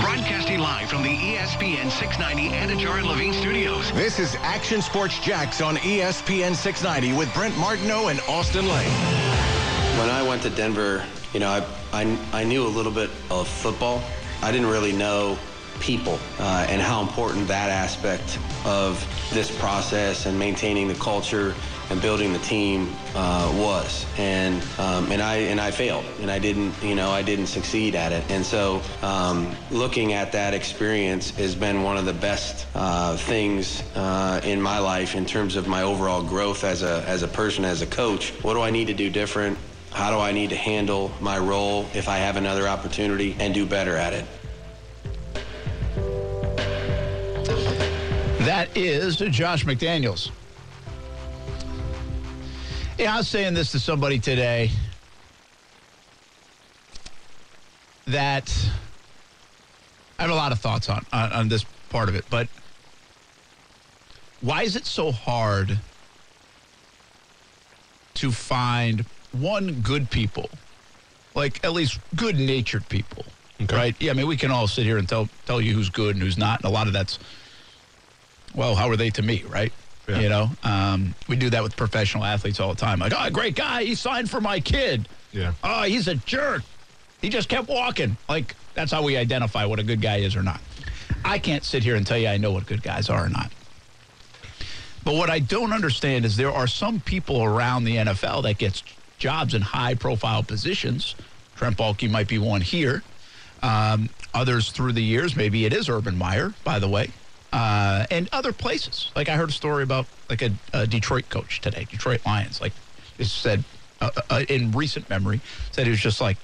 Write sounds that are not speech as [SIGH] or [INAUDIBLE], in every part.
Broadcasting live from the ESPN 690 Anajar and Levine studios. This is Action Sports Jax on ESPN 690 with Brent Martineau and Austin Lane. When I went to Denver, you know, I, I, I knew a little bit of football. I didn't really know people uh, and how important that aspect of this process and maintaining the culture and building the team uh, was. And um, and I and I failed, and I didn't, you know, I didn't succeed at it. And so, um, looking at that experience has been one of the best uh, things uh, in my life in terms of my overall growth as a as a person, as a coach. What do I need to do different? How do I need to handle my role if I have another opportunity and do better at it? That is Josh McDaniels. Yeah, I was saying this to somebody today that I have a lot of thoughts on, on, on this part of it, but why is it so hard to find one good people, like at least good natured people, right? Yeah, I mean, we can all sit here and tell tell you who's good and who's not, and a lot of that's well, how are they to me, right? Yeah. You know, um, we do that with professional athletes all the time. Like, oh, great guy, he signed for my kid. Yeah. Oh, he's a jerk. He just kept walking. Like, that's how we identify what a good guy is or not. I can't sit here and tell you I know what good guys are or not. But what I don't understand is there are some people around the NFL that gets jobs in high profile positions. Trent Baalke might be one here. Um, others through the years, maybe it is Urban Meyer, by the way, uh, and other places. Like I heard a story about like a, a Detroit coach today, Detroit Lions. Like it said uh, uh, in recent memory, said he was just like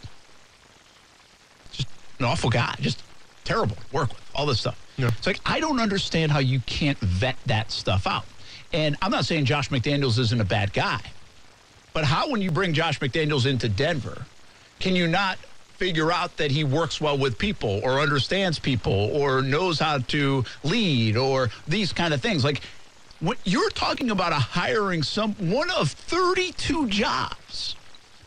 just an awful guy, just terrible to work with, all this stuff. Yeah. It's like I don't understand how you can't vet that stuff out. And I'm not saying Josh McDaniels isn't a bad guy, but how when you bring Josh McDaniels into Denver, can you not figure out that he works well with people or understands people or knows how to lead or these kind of things? Like when you're talking about a hiring some one of 32 jobs,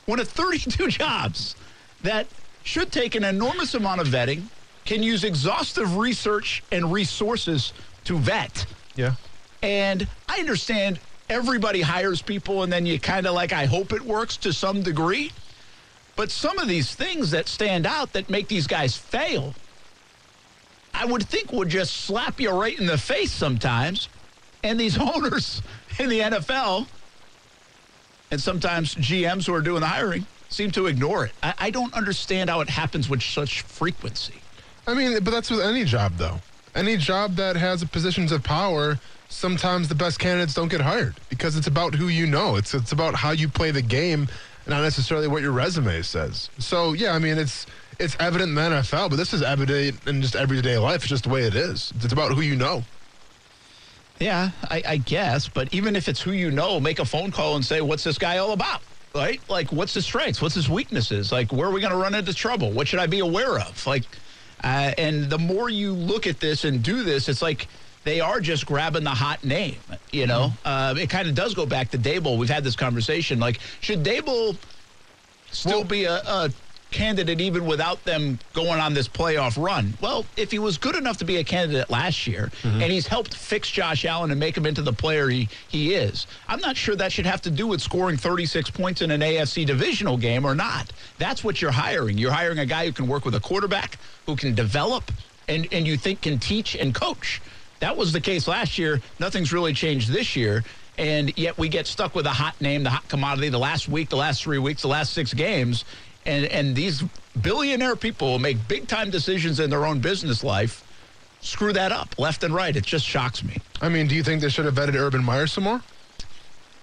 one of 32 [LAUGHS] jobs that should take an enormous amount of vetting, can use exhaustive research and resources to vet. Yeah. And I understand everybody hires people and then you kind of like, I hope it works to some degree. But some of these things that stand out that make these guys fail, I would think would just slap you right in the face sometimes. And these [LAUGHS] owners in the NFL and sometimes GMs who are doing the hiring seem to ignore it. I, I don't understand how it happens with such frequency. I mean, but that's with any job, though. Any job that has positions of power, sometimes the best candidates don't get hired because it's about who you know. It's it's about how you play the game, not necessarily what your resume says. So yeah, I mean, it's it's evident in the NFL, but this is evident in just everyday life. It's just the way it is. It's about who you know. Yeah, I, I guess. But even if it's who you know, make a phone call and say, what's this guy all about? Right? Like, what's his strengths? What's his weaknesses? Like, where are we going to run into trouble? What should I be aware of? Like, uh, and the more you look at this and do this, it's like they are just grabbing the hot name. You know, uh, it kind of does go back to Daboll. We've had this conversation. Like, should Daboll still be a, a candidate even without them going on this playoff run? Well, if he was good enough to be a candidate last year and he's helped fix Josh Allen and make him into the player he, he is, I'm not sure that should have to do with scoring 36 points in an AFC divisional game or not. That's what you're hiring. You're hiring a guy who can work with a quarterback, who can develop, and, and you think can teach and coach. That was the case last year. Nothing's really changed this year. And yet we get stuck with a hot name, the hot commodity, the last week, the last three weeks, the last six games. And, and these billionaire people make big time decisions in their own business life screw that up left and right. It just shocks me. I mean, do you think they should have vetted Urban Meyer some more?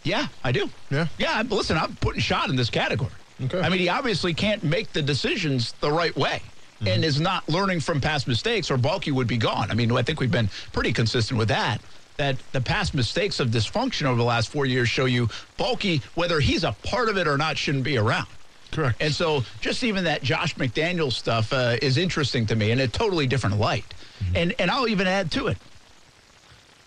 Yeah, I do. Yeah. Yeah, I'm- listen, I'm putting shot in this category. Okay. I mean, he obviously can't make the decisions the right way and is not learning from past mistakes, or Baalke would be gone. I mean, I think we've been pretty consistent with that. That the past mistakes of dysfunction over the last four years show you Baalke, whether he's a part of it or not, shouldn't be around. Correct. And so, just even that Josh McDaniel stuff uh, is interesting to me in a totally different light. And and I'll even add to it.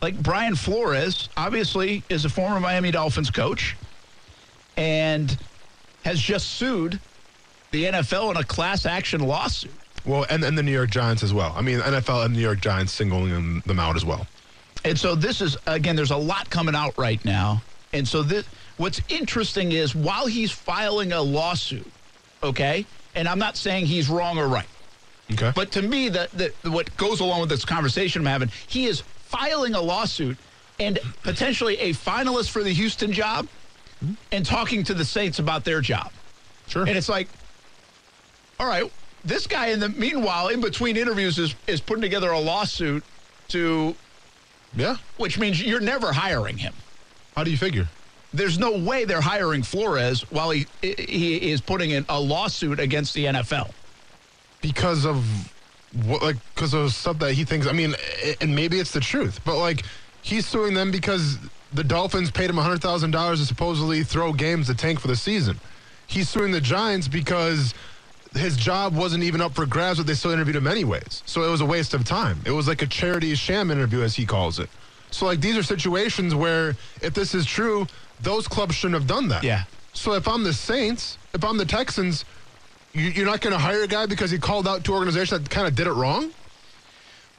Like Brian Flores, obviously, is a former Miami Dolphins coach, and has just sued the NFL in a class action lawsuit Well, and, and the New York Giants as well. I mean, NFL and New York Giants singling them, out as well. And so this is again. There's a lot coming out right now, and so this. What's interesting is while he's filing a lawsuit, okay, and I'm not saying he's wrong or right, Okay. but to me, the, the what goes along with this conversation I'm having, he is filing a lawsuit and potentially a finalist for the Houston job, and talking to the Saints about their job. sure. And it's like, all right, this guy in the meanwhile, in between interviews, is is putting together a lawsuit to, yeah. which means you're never hiring him. How do you figure? There's no way they're hiring Flores while he he is putting in a lawsuit against the NFL. because of what like because of stuff that he thinks i mean and maybe it's the truth but like he's suing them because the dolphins paid him $100000 to supposedly throw games to tank for the season he's suing the giants because his job wasn't even up for grabs but they still interviewed him anyways so it was a waste of time it was like a charity sham interview as he calls it so like these are situations where if this is true those clubs shouldn't have done that Yeah. so if i'm the saints if i'm the texans you- you're not going to hire a guy because he called out to organization that kind of did it wrong?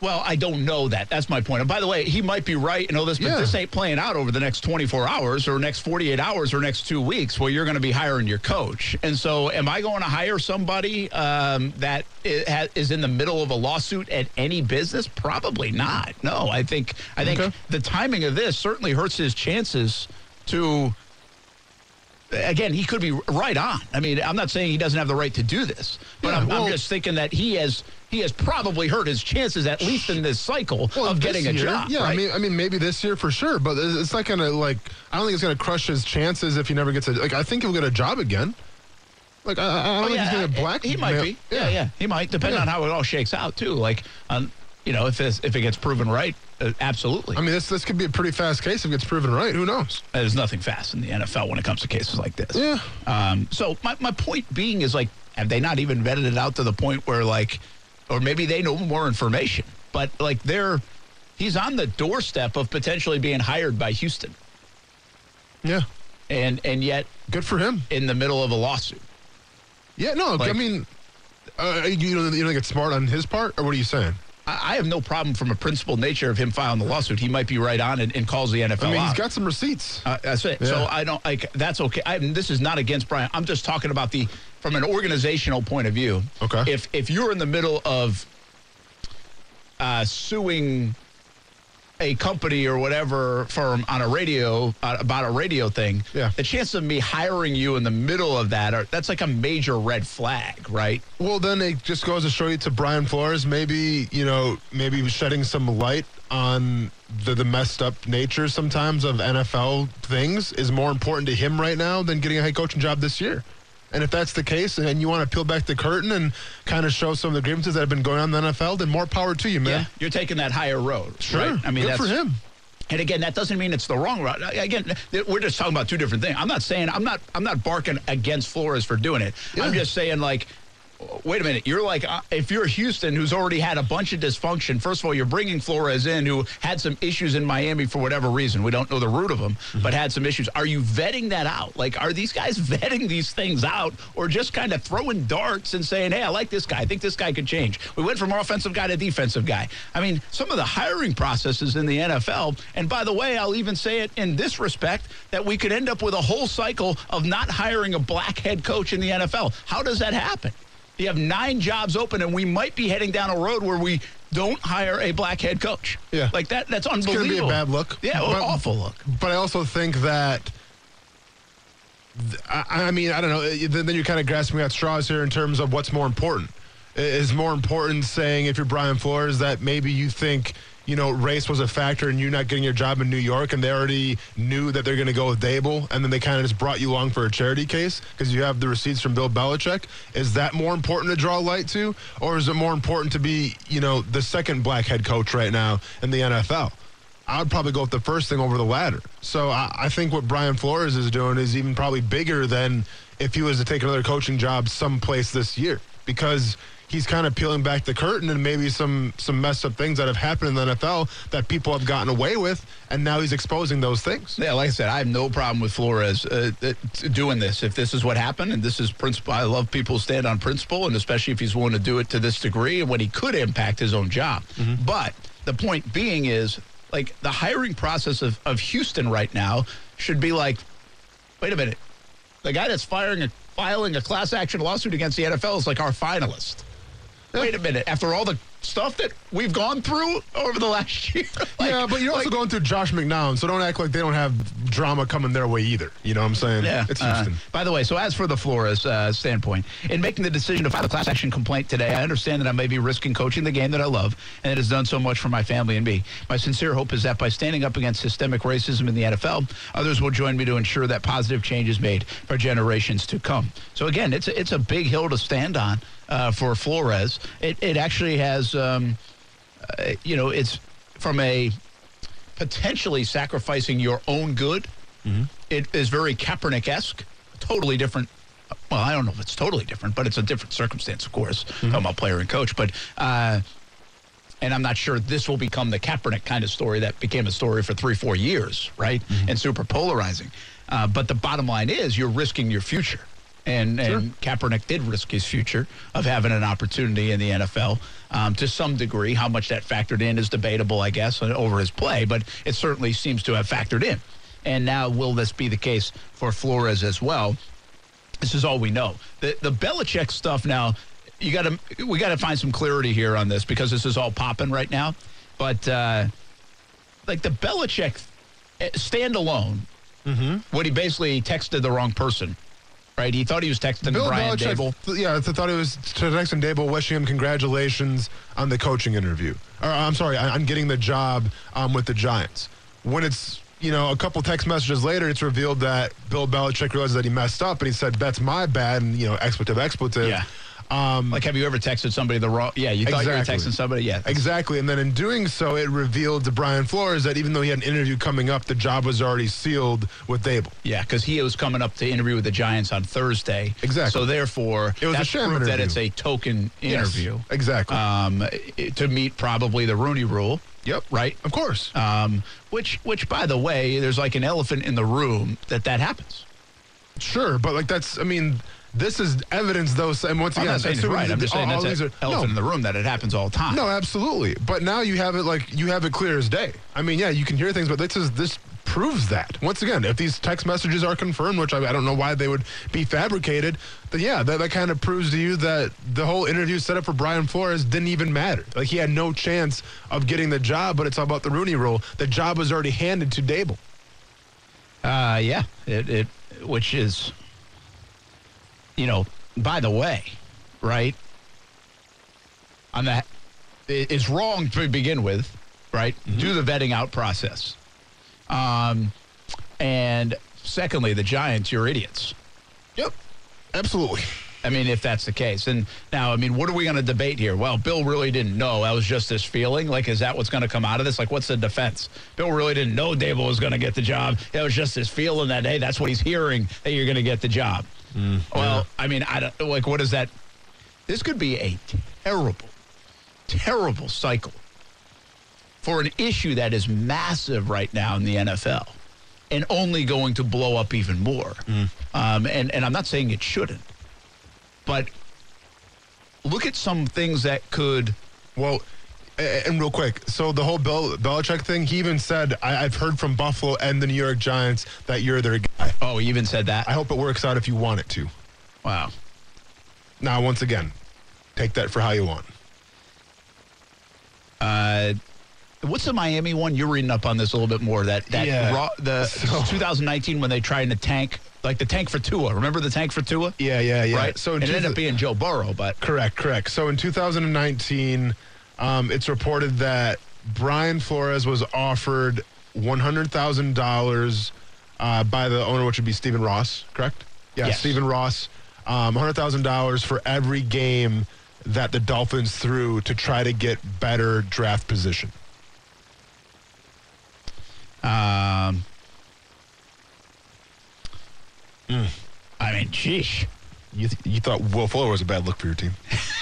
Well, I don't know that. That's my point. And by the way, he might be right and all this, but Yeah. this ain't playing out over the next 24 hours or next 48 hours or next two weeks where you're going to be hiring your coach. And so, am I going to hire somebody um, that is in the middle of a lawsuit at any business? Probably not. No, I think I think Okay. the timing of this certainly hurts his chances to. Again, he could be right on. I mean, I'm not saying he doesn't have the right to do this, but Yeah, I'm, well- I'm just thinking that he has he has probably hurt his chances at least in this cycle of this getting a year, job. Yeah, I mean, I mean, maybe this year for sure, but it's not to like. I don't think it's to crush his chances if he never gets a. Like, I think he'll get a job again. Like, I, I don't Oh, think yeah, he's going to uh, black. He might be. Yeah, yeah, he might. Depending Yeah. on how it all shakes out, too. Like, um, you know, if this, if it gets proven right, uh, absolutely. I mean, this this could be a pretty fast case if it gets proven right. Who knows? There's nothing fast in the NFL when it comes to cases like this. Yeah. Um, so my, my point being is like, have they not even vetted it out to the point where like, or maybe they know more information, but like they're, he's on the doorstep of potentially being hired by Houston, Yeah. and and yet Good for him. in the middle of a lawsuit. Yeah. No, I mean, uh, you don't you don't think it's smart on his part, or what are you saying? I have no problem from a principal nature of him filing the lawsuit. He might be right on it and calls the NFL I mean, out. he's got some receipts. Uh, that's it. So I don't like that's okay. I, this is not against Brian. I'm just talking about the from an organizational point of view. Okay. If if you're in the middle of uh, suing a company or whatever firm on a radio uh, about a radio thing, Yeah. the chance of me hiring you in the middle of that are that's like a major red flag, right? Well, then it just goes to show you to Brian Flores, maybe, you know, maybe shedding some light on the, the messed up nature sometimes of NFL things is more important to him right now than getting a head coaching job this year. And if that's the case and you want to peel back the curtain and kind of show some of the grievances that have been going on in the NFL, then more power to you, man. Yeah, You're taking that higher road. Sure. Right? I mean, Good that's for him. And again, that doesn't mean it's the wrong route. Again, we're just talking about two different things. I'm not saying I'm not I'm not barking against Flores for doing it. I'm just saying like wait a minute. You're like uh, if you're Houston who's already had a bunch of dysfunction. First of all, you're bringing Flores in who had some issues in Miami for whatever reason. We don't know the root of them, Mm-hmm. but had some issues. Are you vetting that out? Like are these guys [LAUGHS] vetting these things out or just kind of throwing darts and saying, "Hey, I like this guy. I think this guy could change." We went from offensive guy to defensive guy. I mean, some of the hiring processes in the NFL, and by the way, I'll even say it in this respect that we could end up with a whole cycle of not hiring a black head coach in the NFL. How does that happen? You have nine jobs open, and we might be heading down a road where we don't hire a black head coach. Yeah. like that. That's It's unbelievable. going to be a bad look. Yeah, But- awful look. But I also think that. I, I mean, I don't know. Then then you're kind of grasping at straws here in terms of what's more important. Is more important saying if you're Brian Flores that maybe you think you know race was a factor in you not getting your job in New York, and they already knew that they're going to go with Daboll, and then they kind of just brought you along for a charity case because you have the receipts from Bill Belichick. Is that more important to draw light to, or is it more important to be you know the second black head coach right now in the NFL? I would probably go with the first thing over the latter. So I, I think what Brian Flores is doing is even probably bigger than if he was to take another coaching job someplace this year because he's kind of peeling back the curtain and maybe some some messed up things that have happened in the NFL that people have gotten away with, and now he's exposing those things. Yeah, like I said, I have no problem with Flores uh, uh, doing this. If this is what happened, and this is principle, I love people who stand on principle, and especially if he's willing to do it to this degree, and when he could impact his own job. But the point being is, like the hiring process of, of Houston right now should be like, wait a minute, the guy that's firing a, filing a class action lawsuit against the NFL is like our finalist. Wait a minute, after all the stuff that we've gone through over the last [LAUGHS] year. like- yeah, but you're also like- going through Josh McCown, so don't act like they don't have drama coming their way either. You know what I'm saying? Yeah. It's Uh, by the way, so as for the Flores uh, standpoint, in making the decision to file a class action complaint today, I understand that I may be risking coaching the game that I love and it has done so much for my family and me. My sincere hope is that by standing up against systemic racism in the NFL, others will join me to ensure that positive change is made for generations to come. So again, it's a, it's a big hill to stand on uh, for Flores. It, it actually has, um, uh, you know, it's from a potentially sacrificing your own good. It is very Kaepernick esque, totally different. Well, I don't know if it's totally different, but it's a different circumstance, of course. Talking a player and coach, but uh, and I'm not sure this will become the Kaepernick kind of story that became a story for three, four years, right? And super polarizing. Uh, but the bottom line is you're risking your future. And, and Kaepernick did risk his future of having an opportunity in the NFL. Um, to some degree, how much that factored in is debatable, I guess, over his play, but it certainly seems to have factored in. And now, will this be the case for Flores as well? This is all we know. The the Belichick stuff now, you got to we got to find some clarity here on this because this is all popping right now. But uh, like the Belichick uh, standalone, what he basically texted the wrong person, right? He thought he was texting Bill Brian Belichick, Daboll. yeah, I thought he was texting Daboll wishing him congratulations on the coaching interview. Or I'm sorry, on on getting the job um, with the Giants. When it's you know a couple text messages later, it's revealed that Bill Belichick realizes that he messed up and he said that's my bad and you know expletive expletive. Yeah. Like, have you ever texted somebody the wrong? Yeah, you thought you were Exactly. texting somebody. Yeah, Exactly. And then in doing so, it revealed to Brian Flores that even though he had an interview coming up, the job was already sealed with Daboll. Yeah, because he was coming up to interview with the Giants on Thursday. Exactly. So therefore, It was a sham proof that it's a token interview. Yes, exactly. Um, to meet probably the Rooney Rule. Yep. Right. Of course. Um, which, which, by the way, there's like an elephant in the room that that happens. Sure, but like that's I mean, this is evidence though and once I'm again not saying it's right. I'm just all- saying all that's an are- elephant in the room that it happens all the time. no, absolutely. But now you have it like you have it clear as day. I mean, yeah, you can hear things, but this is this proves that. Once again, if these text messages are confirmed, which I, I don't know why they would be fabricated, then yeah, that, that kind of proves to you that the whole interview set up for Brian Flores didn't even matter. Like he had no chance of getting the job, but it's all about the Rooney rule. The job was already handed to Daboll. Uh, yeah, it, it, which is, you know, by the way, right? On that, it's wrong to begin with, right? Do the vetting out process. Um, and secondly, the Giants, you're idiots. Yep. Absolutely. I mean, if that's the case. And now, I mean, what are we going to debate here? Well, Bill really didn't know. That was just his feeling. Like, is that what's going to come out of this? Like, what's the defense? Bill really didn't know Daboll was going to get the job. It was just his feeling that, hey, that's what he's hearing, that you're going to get the job. Well, I mean, I don't, like, what is that? This could be a terrible, terrible cycle for an issue that is massive right now in the NFL and only going to blow up even more. Um, and, and I'm not saying it shouldn't, but look at some things that could. Well, and real quick, so the whole Bill Belichick thing, he even said, I, I've heard from Buffalo and the New York Giants that you're their guy. Oh, he even said that. I hope it works out if you want it to. wow. Now, once again, take that for how you want. Uh, what's the Miami one? You're reading up on this a little bit more. That that Yeah. raw, the So- 2019 when they tried to tank, like the tank for Tua. Remember the tank for Tua? Yeah, yeah, yeah. Right. So it ended up being Joe Burrow, but Correct, correct. So in 2019, um, it's reported that Brian Flores was offered $100,000 uh, by the owner, which would be Stephen Ross, correct? Yeah, Yes. Stephen Ross. Um, $100,000 for every game that the Dolphins threw to try to get better draft position. um, I mean, sheesh. You, th- you thought Will Fuller was a bad look for your team.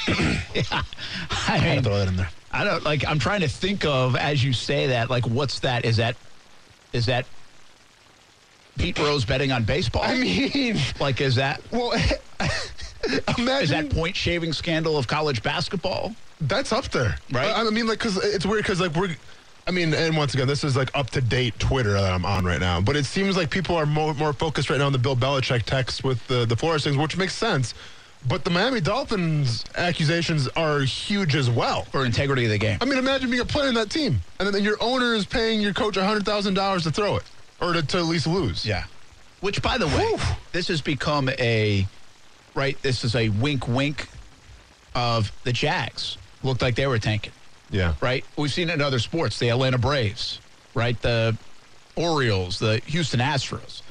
[LAUGHS] yeah. I mean, throw that in there. I don't like. I'm trying to think of as you say that. Like, what's that? Is that is that Pete Rose betting on baseball? I mean, like, is that well, [LAUGHS] imagine is that point shaving scandal of college basketball? That's up there, Right? I, I mean, like, because it's weird because like we're. I mean, and once again, this is like up to date Twitter that I'm on right now. But it seems like people are more, more focused right now on the Bill Belichick text with the the Flores things, which makes sense. But the Miami Dolphins accusations are huge as well. For integrity of the game. I mean, imagine being a player in that team, and then your owner is paying your coach hundred thousand dollars to throw it, or to, to at least lose. Yeah. Which, by the way, Whew. this has become a right. This is a wink, wink of the Jags. Looked like they were tanking. yeah, right? We've seen it in other sports, the Atlanta Braves, right? The Orioles, the Houston Astros.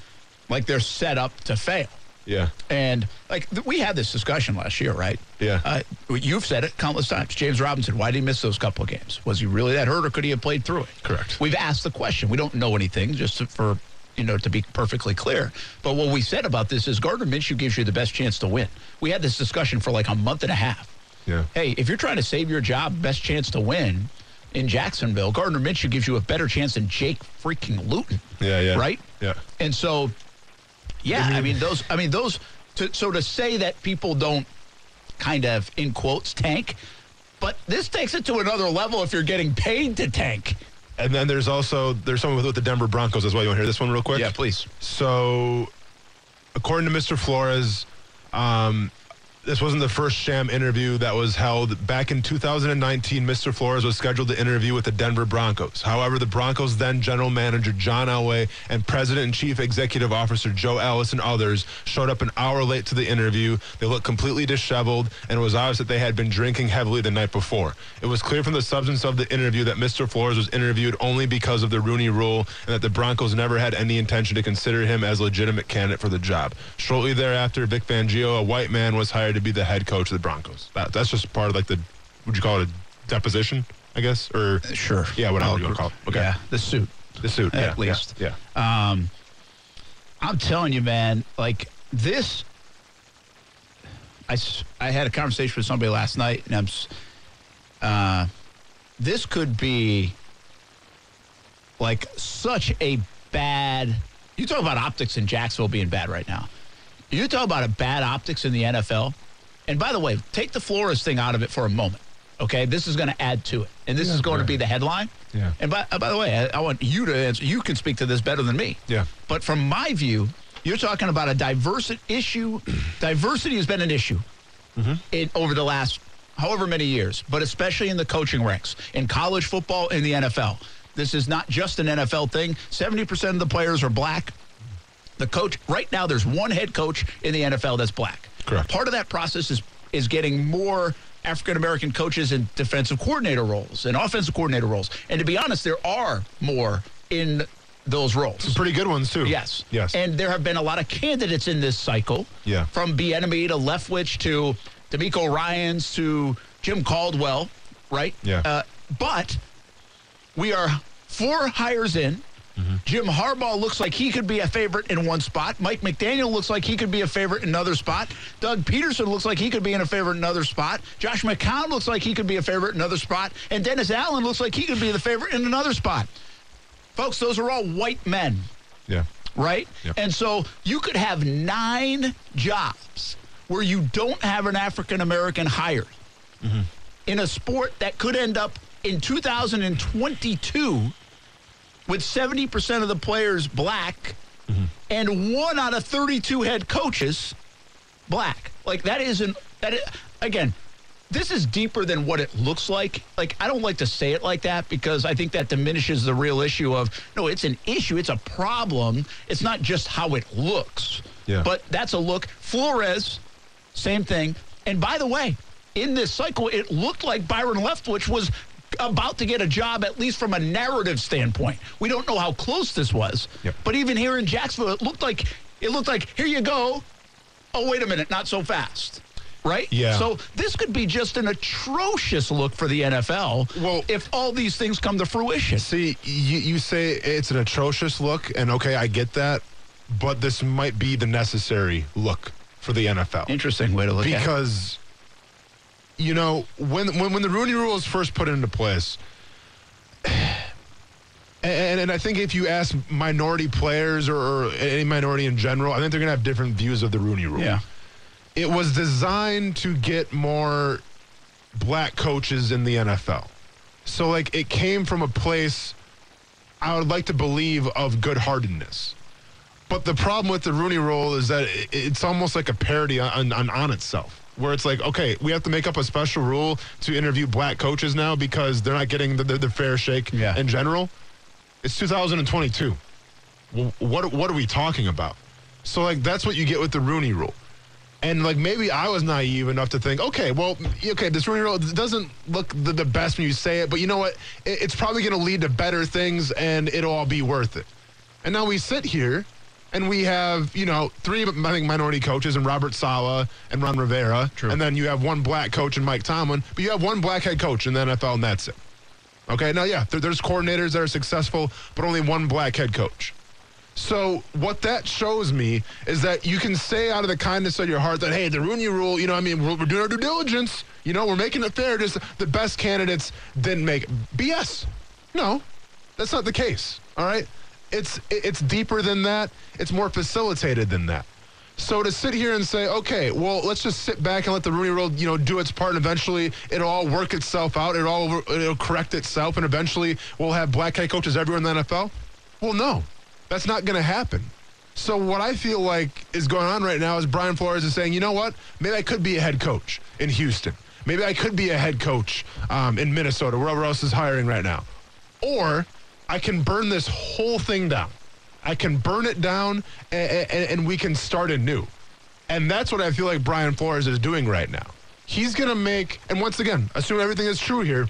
Like they're set up to fail. Yeah. And like th- we had this discussion last year, right? Yeah. Uh, you've said it countless times. James Robinson, why did he miss those couple of games? Was he really that hurt or could he have played through it? Correct. We've asked the question. We don't know anything, just to- for, you know, to be perfectly clear. But what we said about this is Gardner Minshew gives you the best chance to win. We had this discussion for like a month and a half Yeah. hey, if you're trying to save your job, best chance to win in Jacksonville, Gardner Minshew gives you a better chance than Jake freaking Luton. Yeah, yeah. Right? Yeah. And so, yeah, I mean, those, I mean, those, to, so to say that people don't kind of, in quotes, tank, but this takes it to another level if you're getting paid to tank. And then there's also there's someone with, with the Denver Broncos as well. You want to hear this one real quick? Yeah, please. So, according to Mr. Flores, um, this wasn't the first sham interview that was held. Back in 2019, Mr. Flores was scheduled to interview with the Denver Broncos. However, the Broncos then general manager John Elway and president and chief executive officer Joe Ellis and others showed up an hour late to the interview. They looked completely disheveled, and it was obvious that they had been drinking heavily the night before. It was clear from the substance of the interview that Mr. Flores was interviewed only because of the Rooney Rule, and that the Broncos never had any intention to consider him as a legitimate candidate for the job. Shortly thereafter, Vic Fangio, a white man, was hired to be the head coach of the Broncos. That, that's just part of like the, would you call it a deposition? I guess, or Sure. yeah, whatever you want to call it. Okay, Yeah, the suit. the suit, At yeah, yeah, least. yeah. Um, I'm telling you, man, like this. I, I had a conversation with somebody last night, and I'm. Uh, this could be like such a bad. You talk about optics in Jacksonville being bad right now. You talk about a bad optics in the NFL. And by the way, take the Flores thing out of it for a moment. Okay, this is going to add to it, and this is going to be the headline. Yeah. And by, uh, by the way, I, I want you to answer. You can speak to this better than me. Yeah. But from my view, you're talking about a diversity issue. [CLEARS THROAT] Diversity has been an issue in, over the last however many years, but especially in the coaching ranks in college football in the NFL. This is not just an NFL thing. 70% of the players are black. The coach, right now, there's one head coach in the NFL that's black. Correct. Part of that process is is getting more African American coaches in defensive coordinator roles and offensive coordinator roles. And to be honest, there are more in those roles. Some pretty good ones too. Yes. yes. And there have been a lot of candidates in this cycle. Yeah. From Bieniemy to Leftwich to DeMeco Ryans to Jim Caldwell, right? Yeah. Uh, but we are four hires in. Jim Harbaugh looks like he could be a favorite in one spot. Mike McDaniel looks like he could be a favorite in another spot. Doug Pederson looks like he could be in a favorite in another spot. Josh McCown looks like he could be a favorite in another spot. And Dennis Allen looks like he could be the favorite in another spot. Folks, those are all white men yeah. right? Yep. And so you could have nine jobs where you don't have an African American hired mm-hmm. in a sport that could end up in 2022 with 70% of the players black mm-hmm. and one out of 32 head coaches black. Like that isn't that is, again, this is deeper than what it looks like. Like I don't like to say it like that because I think that diminishes the real issue of no, it's an issue, it's a problem. It's not just how it looks. Yeah. But that's a look. Flores, same thing. And by the way, in this cycle, it looked like Byron Leftwich was about to get a job, at least from a narrative standpoint. We don't know how close this was. Yep. But even here in Jacksonville, it looked like it looked like here you go. Oh, wait a minute, not so fast. Right? Yeah. So this could be just an atrocious look for the NFL Well- if all these things come to fruition. See, you, you say it's an atrocious look, and okay, I get that, but this might be the necessary look for the NFL. Interesting way to look at because you know, when when when the Rooney Rule was first put into place, [SIGHS] and, and I think if you ask minority players or, or any minority in general, I think they're going to have different views of the Rooney Rule. Yeah. It was designed to get more black coaches in the NFL. So, like, it came from a place I would like to believe of good heartedness. But the problem with the Rooney Rule is that it's almost like a parody on, on, on itself, where it's like, okay, we have to make up a special rule to interview black coaches now because they're not getting the, the, the fair shake Yeah. in general. It's 2022. Well, what what are we talking about? So like that's what you get with the Rooney Rule. And like maybe I was naive enough to think, okay, well, okay, this Rooney Rule doesn't look the, the best when you say it, but you know what? It, it's probably going to lead to better things, and it'll all be worth it. And now we sit here, and we have you know three I think minority coaches, and Robert Saleh and Ron Rivera, True. and then you have one black coach and Mike Tomlin, but you have one black head coach in the NFL, and that's it. Okay, now yeah, there, there's coordinators that are successful, but only one black head coach. So what that shows me is that you can say out of the kindness of your heart that hey, the Rooney Rule, you know, I mean, we're, we're doing our due diligence. You know, we're making it fair. Just the best candidates didn't make it. BS. No, that's not the case. All right, it's it's deeper than that. It's more facilitated than that. So to sit here and say, okay, well, let's just sit back and let the Rooney Rule, you know, do its part, and eventually it'll all work itself out. It'll all it'll correct itself, and eventually we'll have black head coaches everywhere in the NFL. Well, no, that's not going to happen. So what I feel like is going on right now is Brian Flores is saying, you know what? Maybe I could be a head coach in Houston. Maybe I could be a head coach um, in Minnesota, wherever else is hiring right now. Or I can burn this whole thing down. I can burn it down and, and, and we can start anew. And that's what I feel like Brian Flores is doing right now. He's going to make, and once again, assume everything is true here,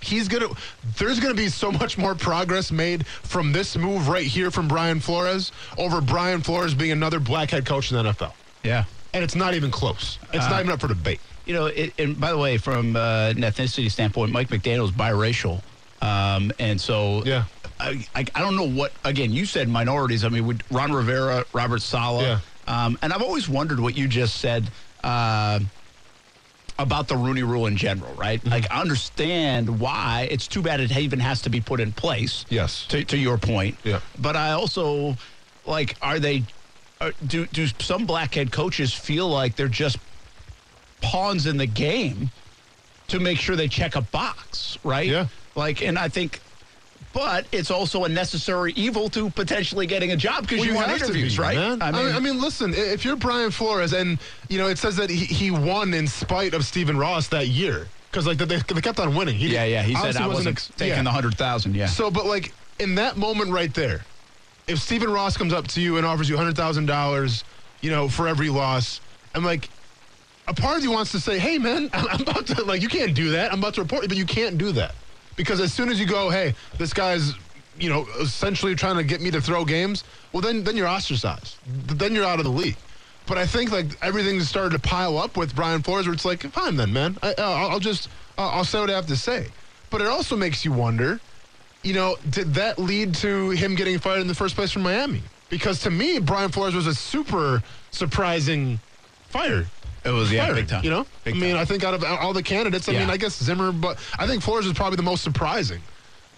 he's going to, there's going to be so much more progress made from this move right here from Brian Flores over Brian Flores being another black head coach in the NFL. Yeah. And it's not even close. It's Uh, not even up for debate. You know, it, and by the way, from uh, an ethnicity standpoint, Mike McDaniel's biracial. Um, and so Yeah. I, I, I don't know what, again, you said minorities. I mean, with Ron Rivera, Robert Saleh. Yeah. Um, and I've always wondered what you just said uh, about the Rooney rule in general, right? Mm-hmm. Like, I understand why. It's too bad it even has to be put in place. Yes. To, to your point. Yeah. But I also, like, are they, are, do, do some black head coaches feel like they're just pawns in the game to make sure they check a box, right? Yeah. Like, and I think, but it's also a necessary evil to potentially getting a job because Well, you want have interviews, be, right? I mean, I mean, listen, if you're Brian Flores and, you know, it says that he, he won in spite of Stephen Ross that year. Because, like, they, they kept on winning. He yeah, yeah. He said I wasn't ex- taking yeah. the hundred thousand. Yeah. So, but like in that moment right there, if Stephen Ross comes up to you and offers you hundred thousand dollars, you know, for every loss, I'm like, a part of you wants to say, "Hey, man, [LAUGHS] I'm about to like, you can't do that. I'm about to report you, but you can't do that because as soon as you go, hey, this guy's, you know, essentially trying to get me to throw games, well, then then you're ostracized. Then you're out of the league. But I think like everything's started to pile up with Brian Flores, where it's like, fine then, man. I, I'll, I'll just I'll say what I have to say. But it also makes you wonder, you know, did that lead to him getting fired in the first place from Miami? Because to me, Brian Flores was a super surprising fire. It was, yeah, big time. You know, Big I mean, time. I think out of all the candidates, I Yeah. mean, I guess Zimmer, but I think Flores is probably the most surprising.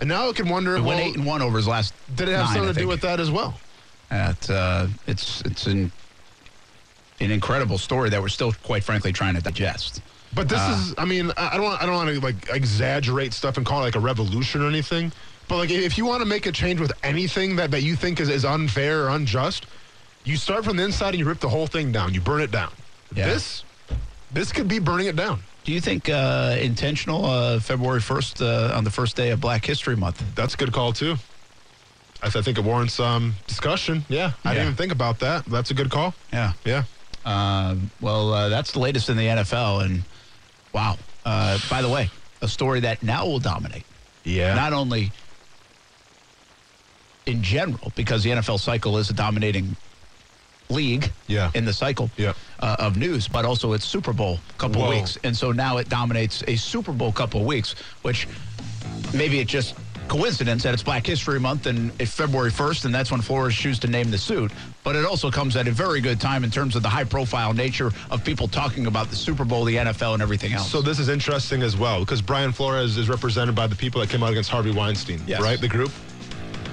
And now I can wonder, He well, went eight and one over his last. did it have nine, something to do with that as well? That uh, it's it's an an incredible story that we're still, quite frankly, trying to digest. But this Uh, is, I mean, I I don't, I don't want to like exaggerate stuff and call it like a revolution or anything. But like, if you want to make a change with anything that, that you think is, is unfair or unjust, you start from the inside and you rip the whole thing down. You burn it down. Yeah. This, this could be burning it down. Do you think uh, intentional uh, February first uh, on the first day of Black History Month? That's a good call too. I, th- I think it warrants some discussion. Yeah, I Yeah. didn't even think about that. That's a good call. Yeah. Yeah. Um, well, uh, that's the latest in the NFL, and wow. Uh, by the way, a story that now will dominate Yeah. not only in general because the NFL cycle is a dominating league Yeah. in the cycle Yeah. uh, of news, but also it's Super Bowl couple Whoa. weeks, and so now it dominates a Super Bowl couple weeks, which maybe it just coincidence that it's Black History Month and it's February 1st, and that's when Flores choose to name the suit. But it also comes at a very good time in terms of the high profile nature of people talking about the Super Bowl, the NFL, and everything else. So this is interesting as well because Brian Flores is represented by the people that came out against Harvey Weinstein, Yes. right? The group.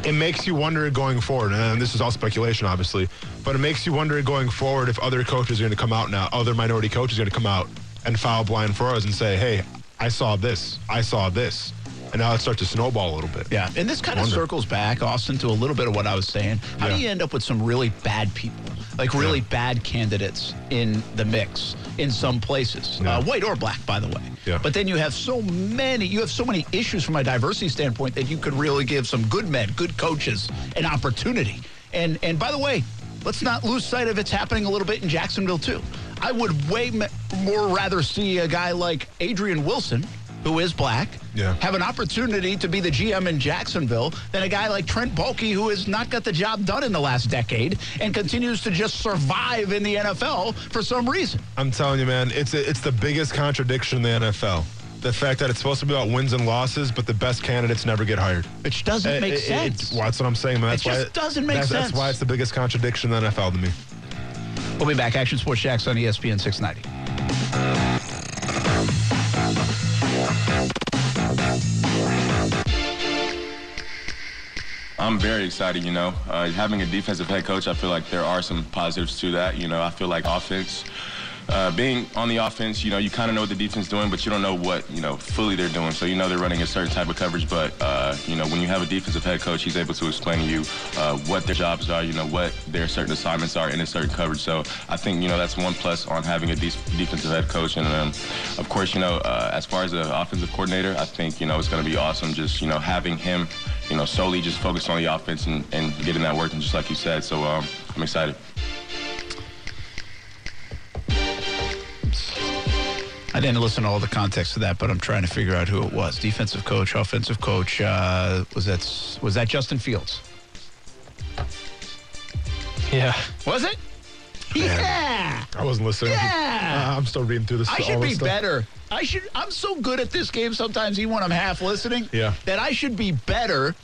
It makes you wonder going forward, and this is all speculation, obviously, but it makes you wonder going forward if other coaches are going to come out now, other minority coaches are going to come out and foul Brian Flores and say, "Hey, I saw this, I saw this," and now it starts to snowball a little bit. Yeah, and this kind of circles back, Austin, to a little bit of what I was saying. How Yeah. do you end up with some really bad people, like really Yeah. bad candidates in the mix in some places, Yeah. uh, white or black, by the way? Yeah. But then you have so many, you have so many issues from a diversity standpoint that you could really give some good men, good coaches, an opportunity. And and by the way, let's not lose sight of it's happening a little bit in Jacksonville too. I would way m- more rather see a guy like Adrian Wilson, who is black, Yeah. have an opportunity to be the GM in Jacksonville than a guy like Trent Baalke, who has not got the job done in the last decade and continues to just survive in the NFL for some reason. I'm telling you, man, it's it's the biggest contradiction in the NFL. The fact that it's supposed to be about wins and losses, but the best candidates never get hired. Which doesn't It- make it- sense. it's- well, that's what I'm saying, man. That's It why just doesn't make that's, sense. That's why it's the biggest contradiction in the NFL to me. We'll be back. Action Sports Jax on ESPN 690. I'm very excited, you know. Uh, having a defensive head coach, I feel like there are some positives to that. You know, I feel like offense, uh, being on the offense, you know, you kind of know what the defense is doing, but you don't know what, you know, fully they're doing. So you know they're running a certain type of coverage, but, uh, you know, when you have a defensive head coach, he's able to explain to you uh, what their jobs are, you know, what their certain assignments are in a certain coverage. So I think, you know, that's one plus on having a de- defensive head coach. And, um, of course, you know, uh, as far as the offensive coordinator, I think, you know, it's going to be awesome just, you know, having him you know, solely just focused on the offense and, and getting that working, just like you said. So um, I'm excited. I didn't listen to all the context of that, but I'm trying to figure out who it was. Defensive coach, offensive coach. Uh, was that was that Justin Fields? Yeah. Was it? Yeah. I wasn't listening. Yeah. Uh, I'm still reading through this. I all should this be stuff. better. I should. I'm so good at this game sometimes, even when I'm half listening. Yeah. That I should be better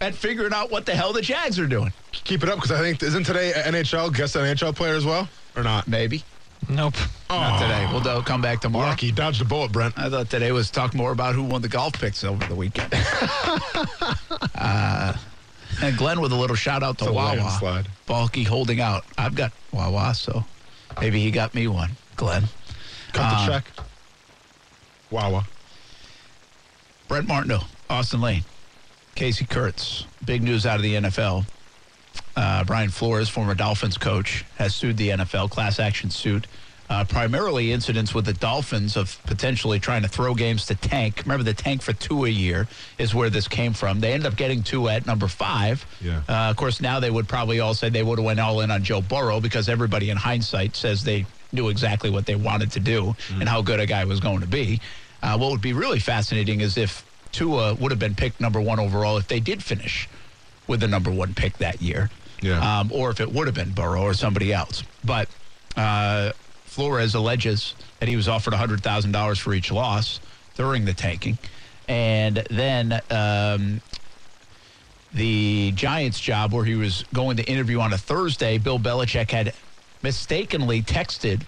at figuring out what the hell the Jags are doing. Keep it up because I think isn't today NHL guest NHL player as well or not? Maybe Nope. not today. We'll do- come back tomorrow. Lucky dodged a bullet, Brent. I thought today was talk more about who won the golf picks over the weekend. [LAUGHS] uh, and Glenn with a little shout out to It's a Wawa. landslide. Baalke holding out. I've got Wawa, so maybe he got me one. Glenn. Cut Um, the check. Wawa. Brent Martineau, Austin Lane, Casey Kurtz. Big news out of the NFL. Uh, Brian Flores, former Dolphins coach, has sued the NFL, class action suit. Uh, primarily incidents with the Dolphins of potentially trying to throw games to tank. Remember, the tank for Tua year is where this came from. They ended up getting Tua at number five. Yeah. Uh, of course, now they would probably all say they would have went all in on Joe Burrow because everybody in hindsight says they knew exactly what they wanted to do and how good a guy was going to be. Uh, what would be really fascinating is if Tua would have been picked number one overall if they did finish with the number one pick that year. Yeah. Um, or if it would have been Burrow or somebody else. But uh, Flores alleges that he was offered $100,000 for each loss during the tanking. And then um, the Giants job where he was going to interview on a Thursday, Bill Belichick had mistakenly texted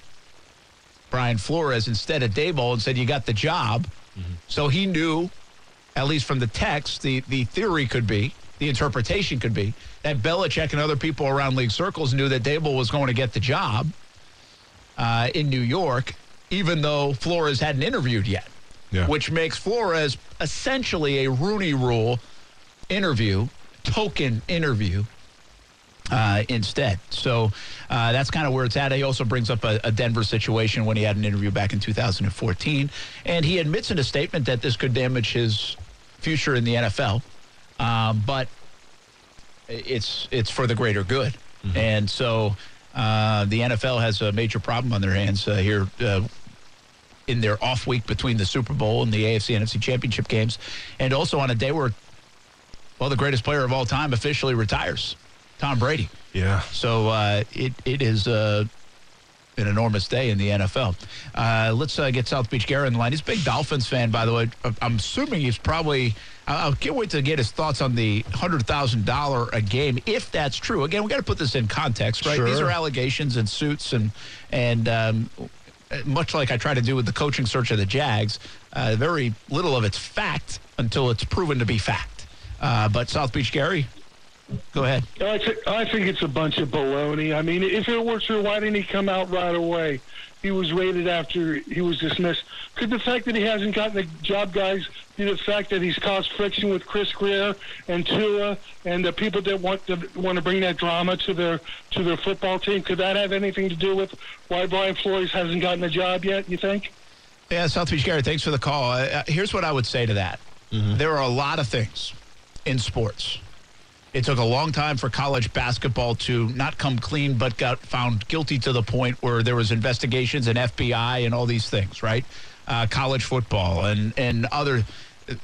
Brian Flores instead of Daboll and said, You got the job. So he knew, at least from the text, the, the theory could be, the interpretation could be, that Belichick and other people around league circles knew that Daboll was going to get the job uh, in New York, even though Flores hadn't interviewed yet Yeah. which makes Flores essentially a Rooney Rule interview, token interview uh, instead. So uh, that's kind of where it's at. He also brings up a, a Denver situation when he had an interview back in 2014, and he admits in a statement that this could damage his future in the NFL, um, but it's it's for the greater good, and so. Uh, the NFL has a major problem on their hands uh, here uh, in their off week between the Super Bowl and the AFC NFC Championship games, and also on a day where, well, the greatest player of all time officially retires, Tom Brady. Yeah. So uh, it it is uh, an enormous day in the NFL. Uh, let's uh, get South Beach Gary in the line. He's a big Dolphins fan, by the way. I'm assuming he's probably. I I can't wait to get his thoughts on the hundred thousand dollar a game, if that's true. Again, we got to put this in context, right? These are allegations and suits, and and um, much like I try to do with the coaching search of the Jags, uh, very little of it's fact until it's proven to be fact. Uh, but South Beach Gary, go ahead. I, th- I think it's a bunch of baloney. I mean, if it were true, why didn't he come out right away? He was rated after he was dismissed. Could the fact that he hasn't gotten the job, guys, be the fact that he's caused friction with Chris Grier and Tua and the people that want to want to bring that drama to their to their football team? Could that have anything to do with why Brian Flores hasn't gotten the job yet? You think? Yeah, South Beach Gary, thanks for the call. Uh, Uh, here's what I would say to that there are a lot of things in sports. It took a long time for college basketball to not come clean, but got found guilty to the point where there was investigations and FBI and all these things, right? Uh, college football and and other.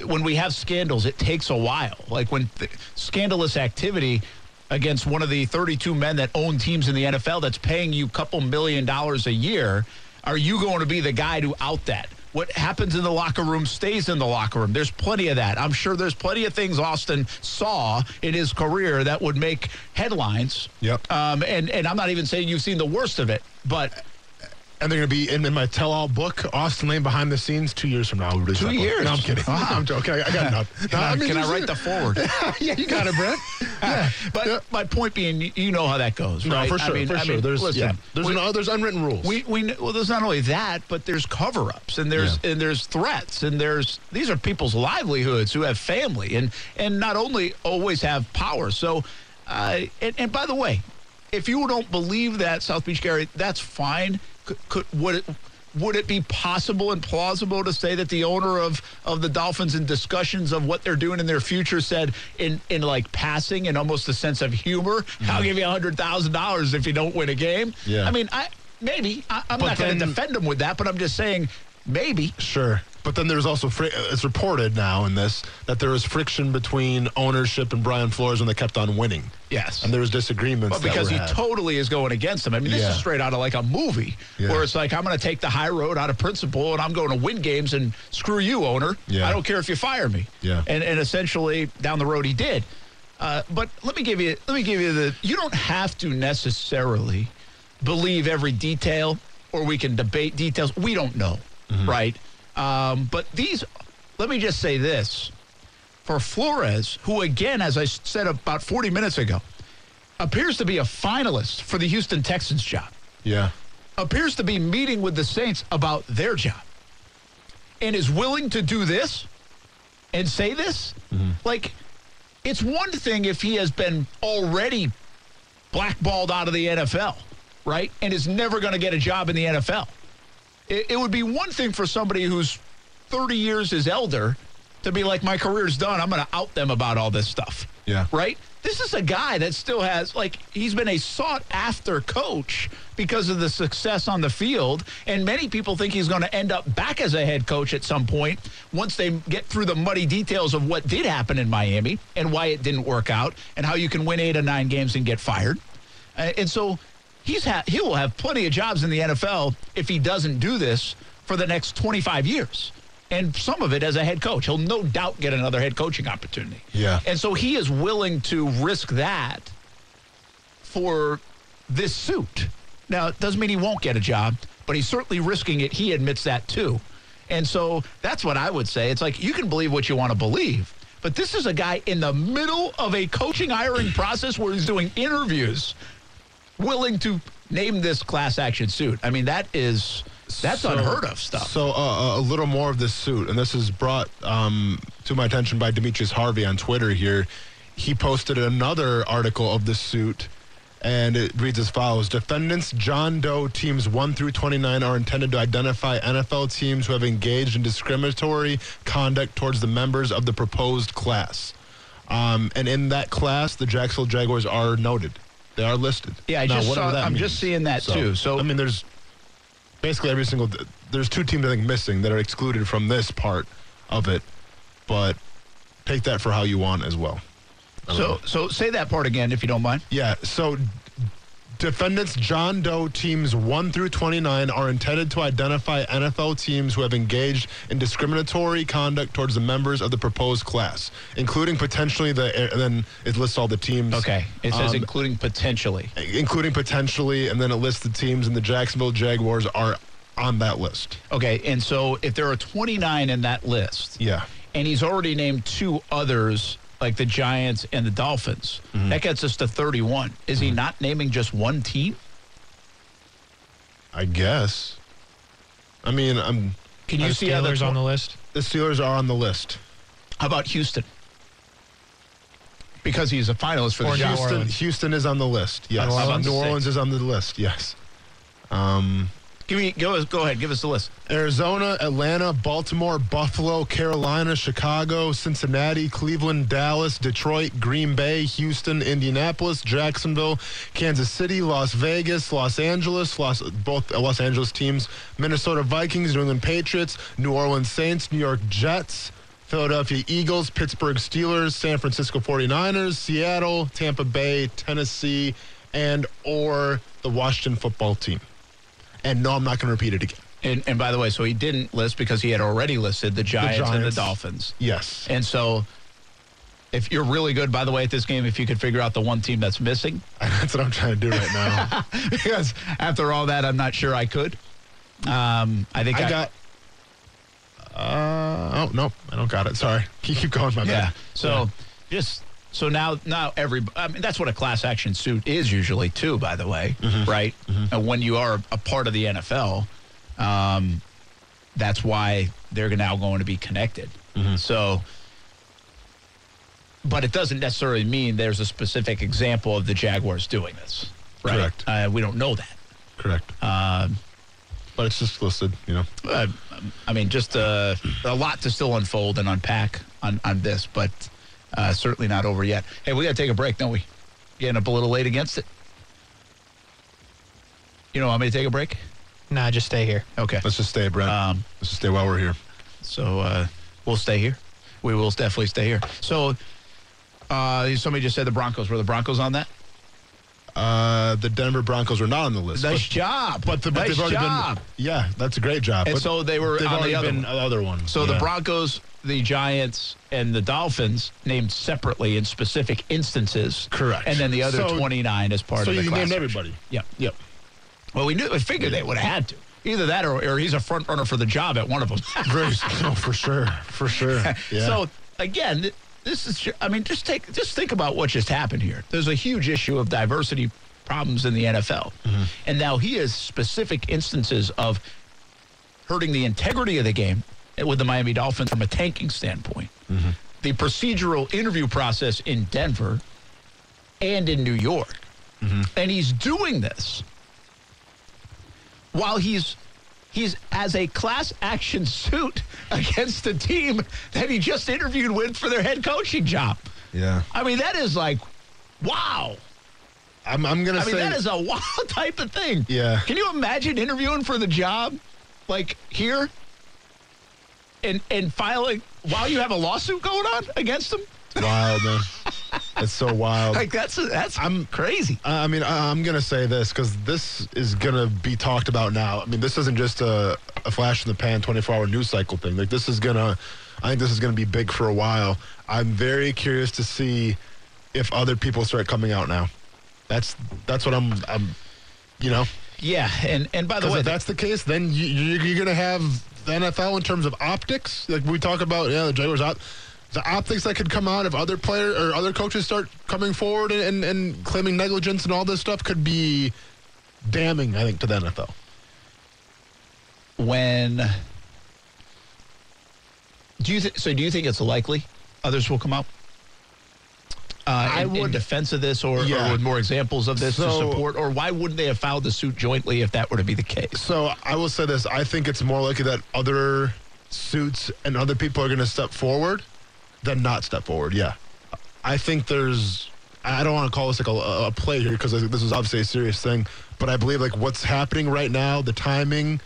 When we have scandals, it takes a while. Like when th- scandalous activity against one of the 32 men that own teams in the NFL that's paying you a couple million dollars a year, are you going to be the guy to out that? What happens in the locker room stays in the locker room. There's plenty of that. I'm sure there's plenty of things Austin saw in his career that would make headlines. Yep. Um, and and I'm not even saying you've seen the worst of it, but And they're going to be in, in my tell-all book, Austin Lane behind the scenes, two years from now. We'll Two years? No, I'm kidding. I'm joking. I, [LAUGHS] I got can, No, I, mean, can I write the forward? [LAUGHS] yeah, you got it, Brett. [LAUGHS] Yeah. but Yeah. my point being, you- know how that goes, No, right? for sure. I mean, for I sure. mean, there's listen, yeah. There's, we- an, there's unwritten rules. We we well, there's not only that, but there's cover-ups and there's and there's threats and there's these are people's livelihoods who have family and and not only always have power. So, uh, and, and by the way, if you don't believe that South Beach Gary, that's fine. Could, could would it would it be possible and plausible to say that the owner of of the Dolphins in discussions of what they're doing in their future said in in like passing and almost a sense of humor, mm-hmm. I'll give you a hundred thousand dollars if you don't win a game. Yeah. I mean, I maybe I, I'm But not going to defend him with that, but I'm just saying maybe. Sure. But then there's also, fri- it's reported now in this, that there was friction between ownership and Brian Flores when they kept on winning. Yes. And there was disagreements. But because he had. totally is going against them. I mean, this Yeah. is straight out of like a movie Yeah. where it's like, I'm going to take the high road out of principle and I'm going to win games and screw you, owner. Yeah. I don't care if you fire me. Yeah. And, and essentially down the road he did. Uh, but let me give you let me give you the you don't have to necessarily believe every detail or we can debate details. We don't know, Mm-hmm. right? Um, but these let me just say this for Flores, who again, as I said about 40 minutes ago, appears to be a finalist for the Houston Texans job, Yeah. appears to be meeting with the Saints about their job, and is willing to do this and say this. Like, it's one thing if he has been already blackballed out of the NFL, right? And is never going to get a job in the NFL. It, it would be one thing for somebody who's 30 years his elder to be like, my career's done. I'm going to out them about all this stuff. Yeah. Right? This is a guy that still has, like, he's been a sought after coach because of the success on the field. And many people think he's going to end up back as a head coach at some point once they get through the muddy details of what did happen in Miami and why it didn't work out and how you can win eight or nine games and get fired. Uh, and so he's ha- he will have plenty of jobs in the NFL if he doesn't do this for the next 25 years. And some of it as a head coach. He'll no doubt get another head coaching opportunity. Yeah. And so he is willing to risk that for this suit. Now, it doesn't mean he won't get a job, but he's certainly risking it. He admits that too. And so that's what I would say. It's like you can believe what you want to believe, but this is a guy in the middle of a coaching hiring process where he's doing interviews willing to name this class action suit. I mean, that is that's So- unheard of stuff. So uh, a little more of this suit, and this is brought um, to my attention by Demetrius Harvey on Twitter. Here, he posted another article of this suit, and it reads as follows: Defendants John Doe teams one through twenty-nine are intended to identify NFL teams who have engaged in discriminatory conduct towards the members of the proposed class. Um, and in that class, the Jacksonville Jaguars are noted. They are listed. Yeah, I Now, just saw- that I'm just seeing that, too. So- I mean, there's basically every single there's two teams I think missing that are excluded from this part of it, but take that for how you want as well. So, so say that part again, if you don't mind. Yeah, so Defendants John Doe teams 1 through 29 are intended to identify NFL teams who have engaged in discriminatory conduct towards the members of the proposed class, including potentially the, and then it lists all the teams. Okay. It says Um, including potentially. including potentially, and then it lists the teams, and the Jacksonville Jaguars are on that list. Okay. And so if there are 29 in that list, Yeah. and he's already named two others, like the Giants and the Dolphins, Mm-hmm. that gets us to 31. Is he not naming just one team? I guess. I mean, I'm, Can you see Steelers on the list? the Steelers are on the list. How about Houston? Because he's a finalist for the Or New Houston. Houston is on the list. Yes. New Orleans? New Orleans is on the list. Yes. Give me, go, go ahead, give us the list. Arizona, Atlanta, Baltimore, Buffalo, Carolina, Chicago, Cincinnati, Cleveland, Dallas, Detroit, Green Bay, Houston, Indianapolis, Jacksonville, Kansas City, Las Vegas, Los Angeles, Los, both Los Angeles teams, Minnesota Vikings, New England Patriots, New Orleans Saints, New York Jets, Philadelphia Eagles, Pittsburgh Steelers, San Francisco 49ers, Seattle, Tampa Bay, Tennessee, and or the Washington football team. And no, I'm not going to repeat it again. And, and by the way, so he didn't list because he had already listed the Giants, and the Dolphins. Yes. And so if you're really good, by the way, at this game, if you could figure out the one team that's missing, [LAUGHS] That's what I'm trying to do right now. [LAUGHS] because after all that, I'm not sure I could. Um, I think I got. Uh, oh no, I don't got it. Sorry. You [LAUGHS] keep going, my Yeah. bad. So just so now now every I mean that's what a class action suit is usually too. By the way, Mm-hmm. right? And when you are a part of the NFL, um, that's why they're now going to be connected. Mm-hmm. So. But it doesn't necessarily mean there's a specific example of the Jaguars doing this, right? Correct. Uh, we don't know that. correct. Um, But it's just listed. You know. uh, I mean, just uh, a lot to still unfold and unpack on, on this, but uh, certainly not over yet. Hey, we got to take a break, don't we? Getting up a little late against it. You know, want me to take a break? Nah, just stay here. Okay. Let's just stay, Brent. Um, Let's just stay while we're here. so uh, we'll stay here. We will definitely stay here. So uh, somebody just said the Broncos. Were the Broncos on that? Uh, the Denver Broncos are not on the list. Nice but, job. but, the, but nice they've already job. been. Yeah, that's a great job. And but so they were they've on the other been one. other ones. So the Broncos, the Giants, and the Dolphins named separately in specific instances. Correct. And then the other So- 29 as part So of the So you named everybody. Yep. Yep. Well, we knew, we figured they would have had to. Either that or, or he's a front runner for the job at one of them. Very. [LAUGHS] no, for sure. For sure. [LAUGHS] Yeah. So again, this is. I mean, just take just think about what just happened here. There's a huge issue of diversity problems in the NFL, Mm-hmm. and now he has specific instances of hurting the integrity of the game with the Miami Dolphins from a tanking standpoint. Mm-hmm. The procedural interview process in Denver and in New York, Mm-hmm. and he's doing this while he's he's as a class action suit against the team that he just interviewed with for their head coaching job. yeah. I mean, that is like, wow. I'm. I'm gonna I say. mean, that is a [LAUGHS] wow type of thing. Yeah. Can you imagine interviewing for the job like here and and filing while you have a lawsuit going on against them? Wild, man. it's so wild. Like that's that's I'm- crazy. I mean, I- I'm going to say this because this is to be talked about now. I mean, this isn't just a, a flash in the pan 24 hour news cycle thing. Like, this is to, I think this is to be big for a while. I'm very curious to see if other people start coming out now. That's that's what I'm, I'm you know, Yeah, and and by the way, if that's the case, then you, you, you're to have the NFL in terms of optics. Like we talk about, yeah, the Jaguars out. The optics that could come out if other player or other coaches start coming forward and, and, and claiming negligence and all this stuff could be damning, I think, to the NFL. when do you th- so do you think it's likely others will come out? Uh, I in, in would- defense of this or, Yeah. or with more examples of this to support? Or why wouldn't they have filed the suit jointly if that were to be the case? So I will say this: I think it's more likely that other suits and other people are going to step forward than not step forward. Yeah, I think there's. I don't want to call this like a, a play here because this is obviously a serious thing, but I believe like what's happening right now, the timing,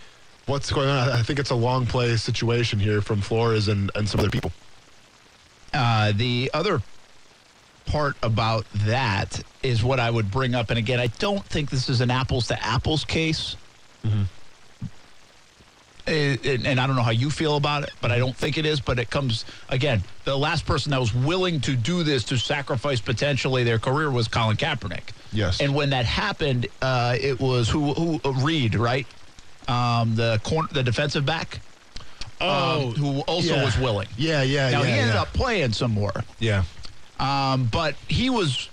what's going on. I think it's a long play situation here from Flores and and some other people. uh, the other part about that is what I would bring up. And again, I don't think this is an apples to apples case. Eh, And, and I don't know how you feel about it, but I don't think it is. But it comes again. The last person that was willing to do this to sacrifice potentially their career was Colin Kaepernick. Yes. And when that happened, uh, it was who who uh, Reid, right? Um, the corner, the defensive back. um, who also yeah. was willing. Yeah, yeah, Now yeah. he ended yeah. up playing some more. Yeah. Um, but he was,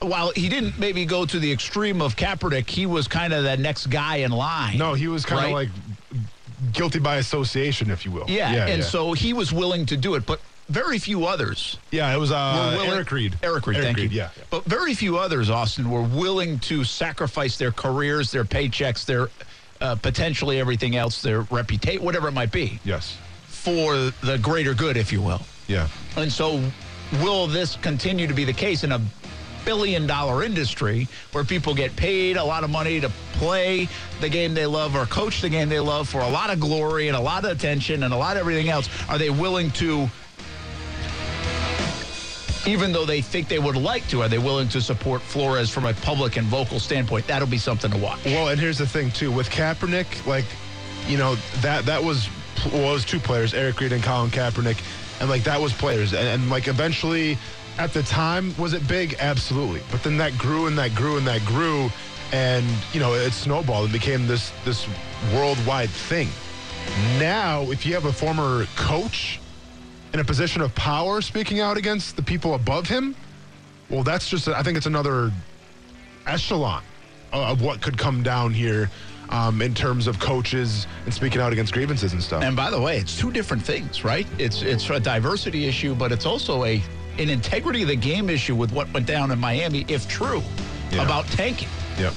while he didn't maybe go to the extreme of Kaepernick, he was kind of the next guy in line. No, he was kind of Right? like guilty by association, if you will. Yeah, yeah and yeah. so he was willing to do it, but very few others yeah, it was uh, willing. Eric Reid. Eric Reid, thank Reid, you. Yeah. But very few others, Austin, were willing to sacrifice their careers, their paychecks, their uh, potentially everything else, their reputation, whatever it might be, Yes. for the greater good, if you will. Yeah. And so, will this continue to be the case in a billion dollar industry where people get paid a lot of money to play the game they love or coach the game they love for a lot of glory and a lot of attention and a lot of everything else? Are they willing to, even though they think they would like to, are they willing to support Flores from a public and vocal standpoint? That'll be something to watch. Well, and here's the thing too with Kaepernick, like, you know that that was well, was two players, Eric Reid and Colin Kaepernick, and like that was players, and, and like eventually, at the time, was it big? Absolutely, but then that grew and that grew and that grew, and you know it snowballed and became this this worldwide thing. Now, if you have a former coach in a position of power speaking out against the people above him, well, that's just I think it's another echelon of what could come down here um, in terms of coaches and speaking out against grievances and stuff. And by the way, it's two different things, right? It's it's a diversity issue, but it's also a an integrity of the game issue with what went down in Miami, if true, Yeah. about tanking. Yep.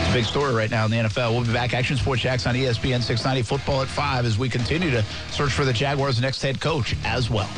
It's a big story right now in the NFL. We'll be back. Action Sports Jax on ESPN 690 football at five as we continue to search for the Jaguars' next head coach as well.